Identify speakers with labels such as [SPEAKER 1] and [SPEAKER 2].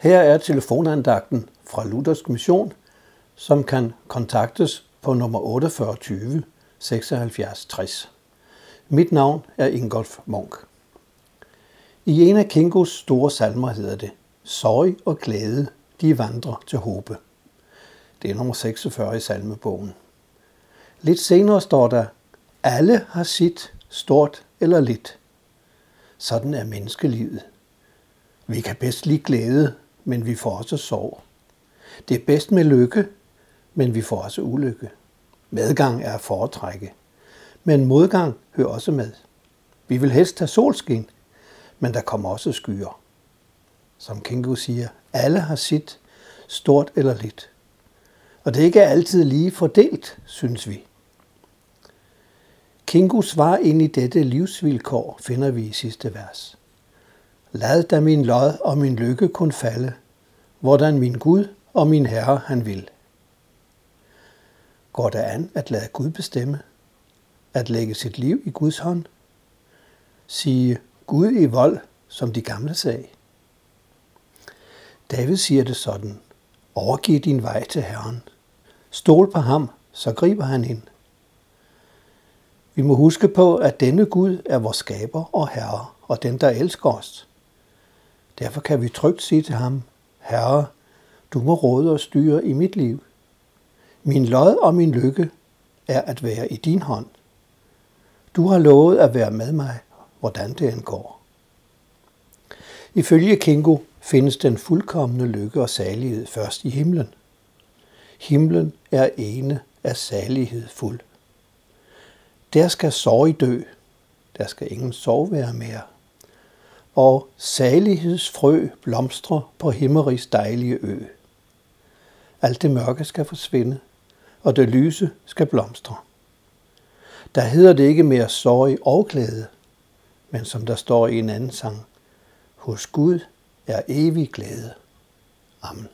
[SPEAKER 1] Her er telefonandagten fra Luthersk Mission, som kan kontaktes på nummer 4820 76 60. Mit navn er Ingolf Munk. I en af Kingos store salmer hedder det, Sorg og glæde, de vandrer til håbe. Det er nummer 46 i salmebogen. Lidt senere står der, alle har sit, stort eller lidt. Sådan er menneskelivet. Vi kan bedst lide glæde, men vi får også sorg. Det er bedst med lykke, men vi får også ulykke. Medgang er at foretrække, men modgang hører også med. Vi vil helst have solskin, men der kommer også skyer. Som Kingo siger, alle har sit, stort eller lidt. Og det er ikke altid lige fordelt, synes vi. Kingos svar ind i dette livsvilkår finder vi i sidste vers. Lad da min lod og min lykke kun falde, hvordan min Gud og min Herre han vil. Går det an at lade Gud bestemme? At lægge sit liv i Guds hånd? Sige Gud i vold, som de gamle sagde? David siger det sådan. Overgiv din vej til Herren. Stol på ham, så griber han ind. Vi må huske på, at denne Gud er vores skaber og herre, og den, der elsker os. Derfor kan vi trygt sige til ham, Herre, du må råde og styre i mit liv. Min lod og min lykke er at være i din hånd. Du har lovet at være med mig, hvordan det end går. Ifølge Kingo findes den fuldkommende lykke og salighed først i himlen. Himlen er ene af salighed fuld. Der skal sorg dø. Der skal ingen sorg være mere. Og salighedsfrø blomstrer på himmerigs dejlige ø. Alt det mørke skal forsvinde, og det lyse skal blomstre. Der hedder det ikke mere sorg og glæde, men som der står i en anden sang, hos Gud er evig glæde. Amen.